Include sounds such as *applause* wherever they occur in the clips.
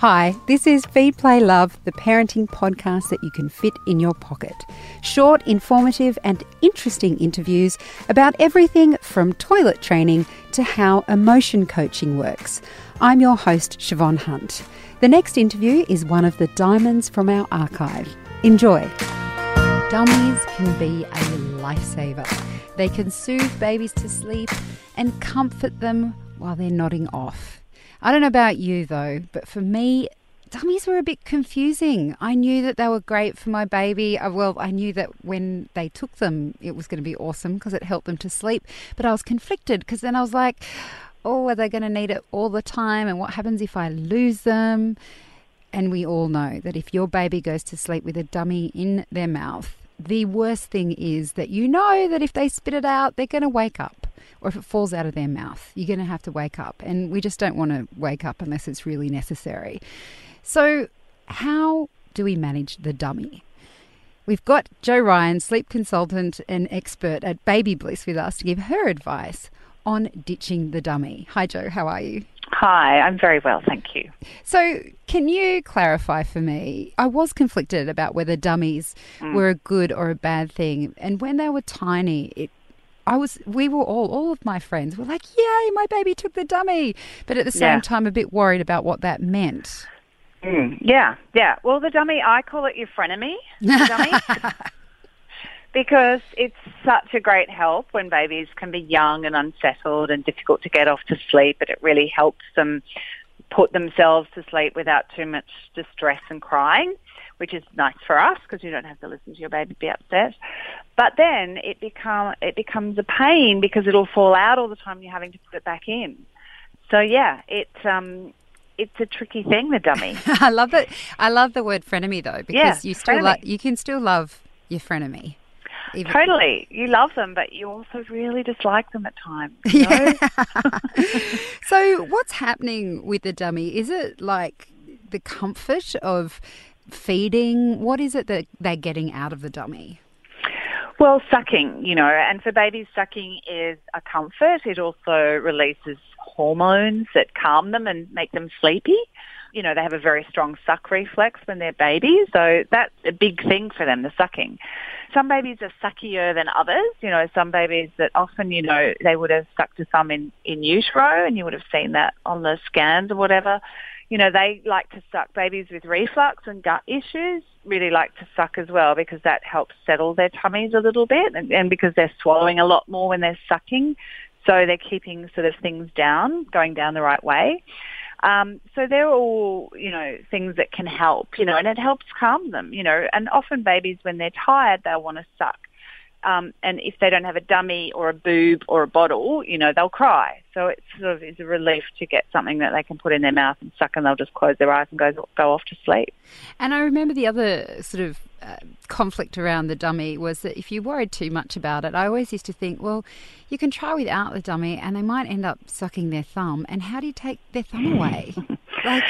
Hi, this is Feed Play Love, the parenting podcast that you can fit in your pocket. Short, informative, and interesting interviews about everything from toilet training to how emotion coaching works. I'm your host, Siobhan Hunt. The next interview is one of the diamonds from our archive. Enjoy. Dummies can be a lifesaver. They can soothe babies to sleep and comfort them while they're nodding off. I don't know about you though, but for me, dummies were a bit confusing. I knew that they were great for my baby. Well, I knew that when they took them, it was going to be awesome because it helped them to sleep. But I was conflicted because then I was like, oh, are they going to need it all the time? And what happens if I lose them? And we all know that if your baby goes to sleep with a dummy in their mouth, the worst thing is that you know that if they spit it out, they're going to wake up or if it falls out of their mouth, you're going to have to wake up. And we just don't want to wake up unless it's really necessary. So, how do we manage the dummy? We've got Jo Ryan, sleep consultant and expert at Baby Bliss, with us to give her advice on ditching the dummy. Hi, Jo. how are you? Hi, I'm very well, thank you. So, can you clarify for me? I was conflicted about whether dummies mm. were a good or a bad thing. And when they were tiny, it I was, we were all, all of my friends were like, yay, my baby took the dummy. But at the same yeah. time, a bit worried about what that meant. Mm, yeah, yeah. Well, the dummy, I call it your frenemy, dummy. *laughs* because it's such a great help when babies can be young and unsettled and difficult to get off to sleep, but it really helps them put themselves to sleep without too much distress and crying which is nice for us because you don't have to listen to your baby be upset. But then it become it becomes a pain because it'll fall out all the time. You're having to put it back in. So yeah, it um, it's a tricky thing, the dummy. *laughs* I love it. I love the word frenemy though because yeah, you still lo- you can still love your frenemy. Even. Totally. You love them, but you also really dislike them at times. You know? *laughs* *laughs* so, what's happening with the dummy? Is it like the comfort of feeding? What is it that they're getting out of the dummy? Well, sucking, you know, and for babies, sucking is a comfort. It also releases hormones that calm them and make them sleepy. You know, they have a very strong suck reflex when they're babies, so that's a big thing for them, the sucking. Some babies are suckier than others. You know, some babies that often, you know, they would have sucked to some in, in utero, and you would have seen that on the scans or whatever you know, they like to suck. Babies with reflux and gut issues really like to suck as well because that helps settle their tummies a little bit and, and because they're swallowing a lot more when they're sucking. So they're keeping sort of things down, going down the right way. Um, so they're all, you know, things that can help, you know, and it helps calm them, you know. And often babies, when they're tired, they'll want to suck. Um, and if they don't have a dummy or a boob or a bottle, you know, they'll cry. So it sort of is a relief to get something that they can put in their mouth and suck, and they'll just close their eyes and go go off to sleep. And I remember the other sort of uh, conflict around the dummy was that if you worried too much about it, I always used to think, well, you can try without the dummy, and they might end up sucking their thumb. And how do you take their thumb away? *laughs* like,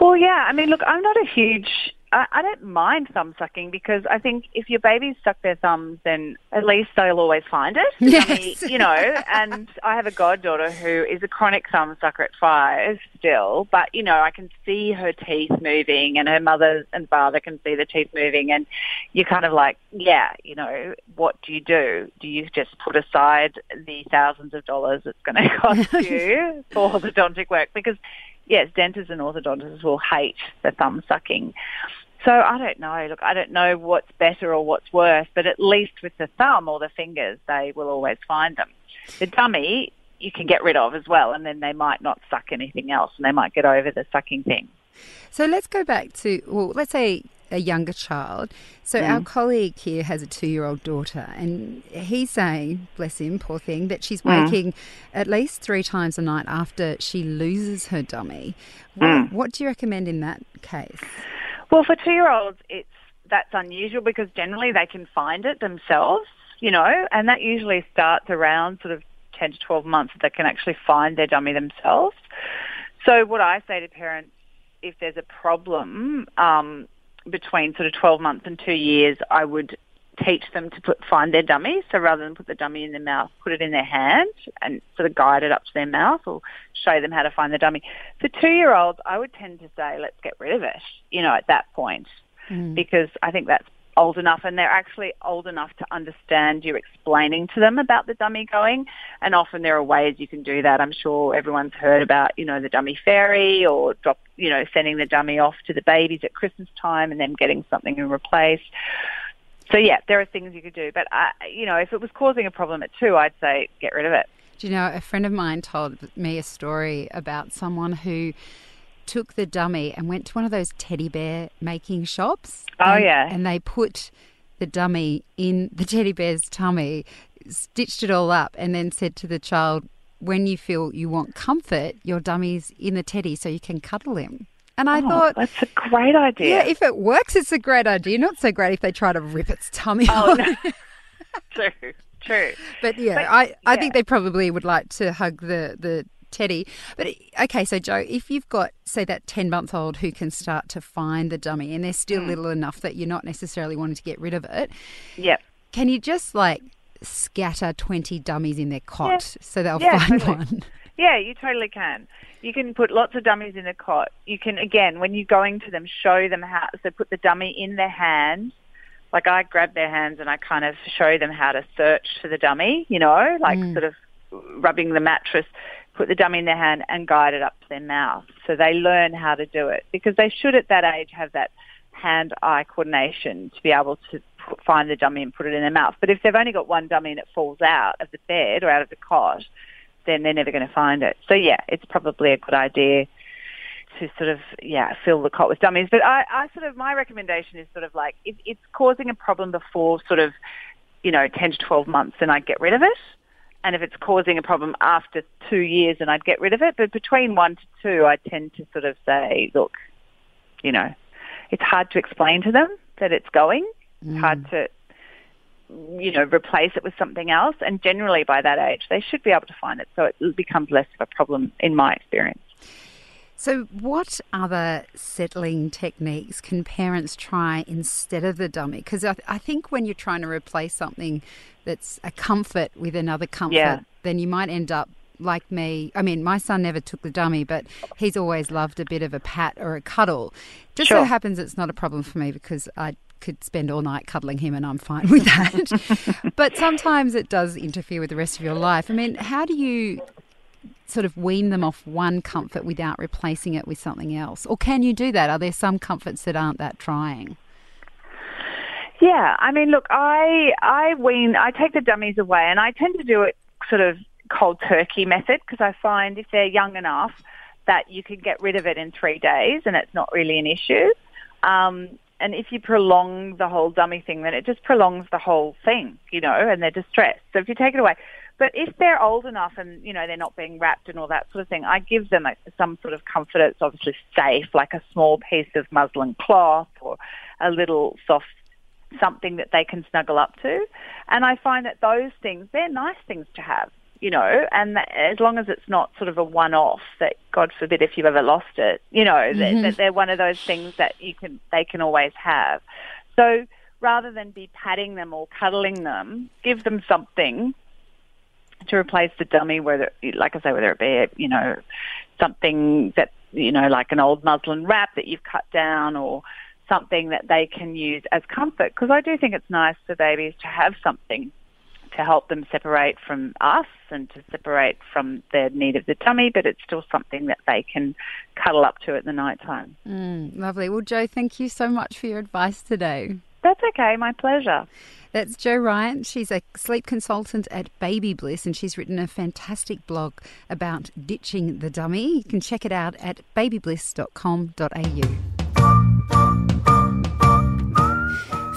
well, yeah. I mean, look, I'm not a huge I, I don't mind thumb sucking because I think if your babies suck their thumbs, then at least they'll always find it. Yes. *laughs* I mean, you know, and I have a goddaughter who is a chronic thumb sucker at five still, but you know, I can see her teeth moving and her mother and father can see the teeth moving and you're kind of like, yeah, you know, what do you do? Do you just put aside the thousands of dollars it's going to cost *laughs* you for the orthodontic work? Because yes, dentists and orthodontists will hate the thumb sucking. So I don't know. Look, I don't know what's better or what's worse, but at least with the thumb or the fingers, they will always find them. The dummy, you can get rid of as well, and then they might not suck anything else, and they might get over the sucking thing. So let's go back to, well, let's say a younger child. So mm. our colleague here has a two-year-old daughter, and he's saying, bless him, poor thing, that she's mm. waking mm. at least three times a night after she loses her dummy. What, mm. what do you recommend in that case? Well, for two-year-olds, it's that's unusual because generally they can find it themselves, you know, and that usually starts around sort of 10 to 12 months that they can actually find their dummy themselves. So what I say to parents, if there's a problem um, between sort of 12 months and two years, I would teach them to put find their dummy. So rather than put the dummy in their mouth, put it in their hand and sort of guide it up to their mouth or show them how to find the dummy. For two-year-olds, I would tend to say, let's get rid of it, you know, at that point, mm. because I think that's old enough and they're actually old enough to understand you explaining to them about the dummy going and often there are ways you can do that. I'm sure everyone's heard about, you know, the dummy fairy or drop, you know, sending the dummy off to the babies at Christmas time and then getting something in replace. So yeah, there are things you could do, but uh, you know, if it was causing a problem at two, I'd say get rid of it. Do you know, a friend of mine told me a story about someone who took the dummy and went to one of those teddy bear making shops. Oh and, yeah, and they put the dummy in the *laughs* teddy bear's tummy, stitched it all up, and then said to the child, "When you feel you want comfort, your dummy's in the teddy, so you can cuddle him." And I oh, thought that's a great idea. Yeah, if it works, it's a great idea. Not so great if they try to rip its tummy oh, off. No. *laughs* true, true. But yeah, but, I, I think they probably would like to hug the, the teddy. But okay, so Jo, if you've got say that ten month old who can start to find the dummy and they're still mm. little enough that you're not necessarily wanting to get rid of it, yep. Can you just like scatter twenty dummies in their cot yeah. so they'll yeah, find totally. one? Yeah, you totally can. You can put lots of dummies in the cot. You can again when you're going to them, show them how. So put the dummy in their hand. Like I grab their hands and I kind of show them how to search for the dummy. You know, like mm. sort of rubbing the mattress put the dummy in their hand and guide it up to their mouth. So they learn how to do it because they should at that age have that hand-eye coordination to be able to put, find the dummy and put it in their mouth. But if they've only got one dummy and it falls out of the bed or out of the cot, then they're never going to find it. So yeah, it's probably a good idea to sort of yeah fill the cot with dummies. But I, I sort of my recommendation is sort of like if it's causing a problem before sort of you know ten to twelve months, then I'd get rid of it and if it's causing a problem after two years, then I'd get rid of it. But between one to two, I tend to sort of say, look, you know, it's hard to explain to them that it's going. Mm. Hard to, you know, replace it with something else. And generally by that age, they should be able to find it. So it becomes less of a problem in my experience. So, what other settling techniques can parents try instead of the dummy? Because I, th- I, think when you're trying to replace something that's a comfort with another comfort, yeah. then you might end up like me. I mean, my son never took the dummy, but he's always loved a bit of a pat or a cuddle. Just sure. so happens it's not a problem for me because I could spend all night cuddling him and I'm fine with that. *laughs* but sometimes it does interfere with the rest of your life. I mean, how do you sort of wean them off one comfort without replacing it with something else? Or can you do that? Are there some comforts that aren't that trying? Yeah, I mean, look, I I wean, I take the dummies away, and I tend to do it sort of cold turkey method because I find if they're young enough that you can get rid of it in three days, and it's not really an issue. Um, and if you prolong the whole dummy thing, then it just prolongs the whole thing, you know, and they're distressed. So if you take it away, but if they're old enough and, you know, they're not being wrapped and all that sort of thing, I give them some sort of comfort It's obviously safe, like a small piece of muslin cloth or a little soft something that they can snuggle up to. And I find that those things, they're nice things to have, you know, and that, as long as it's not sort of a one-off that, God forbid, if you ever lost it, you know, mm-hmm. that, that they're one of those things that you can, they can always have. So rather than be patting them or cuddling them, give them something to replace the dummy, whether, like I say, whether it be, you know, something that, you know, like an old muslin wrap that you've cut down or something that they can use as comfort. Because I do think it's nice for babies to have something to help them separate from us and to separate from the need of the tummy, but it's still something that they can cuddle up to at the night time. Mm, lovely. Well, Jo, thank you so much for your advice today. That's okay, my pleasure. That's Jo Ryan. She's a sleep consultant at Baby Bliss and she's written a fantastic blog about ditching the dummy. You can check it out at babybliss.com.au.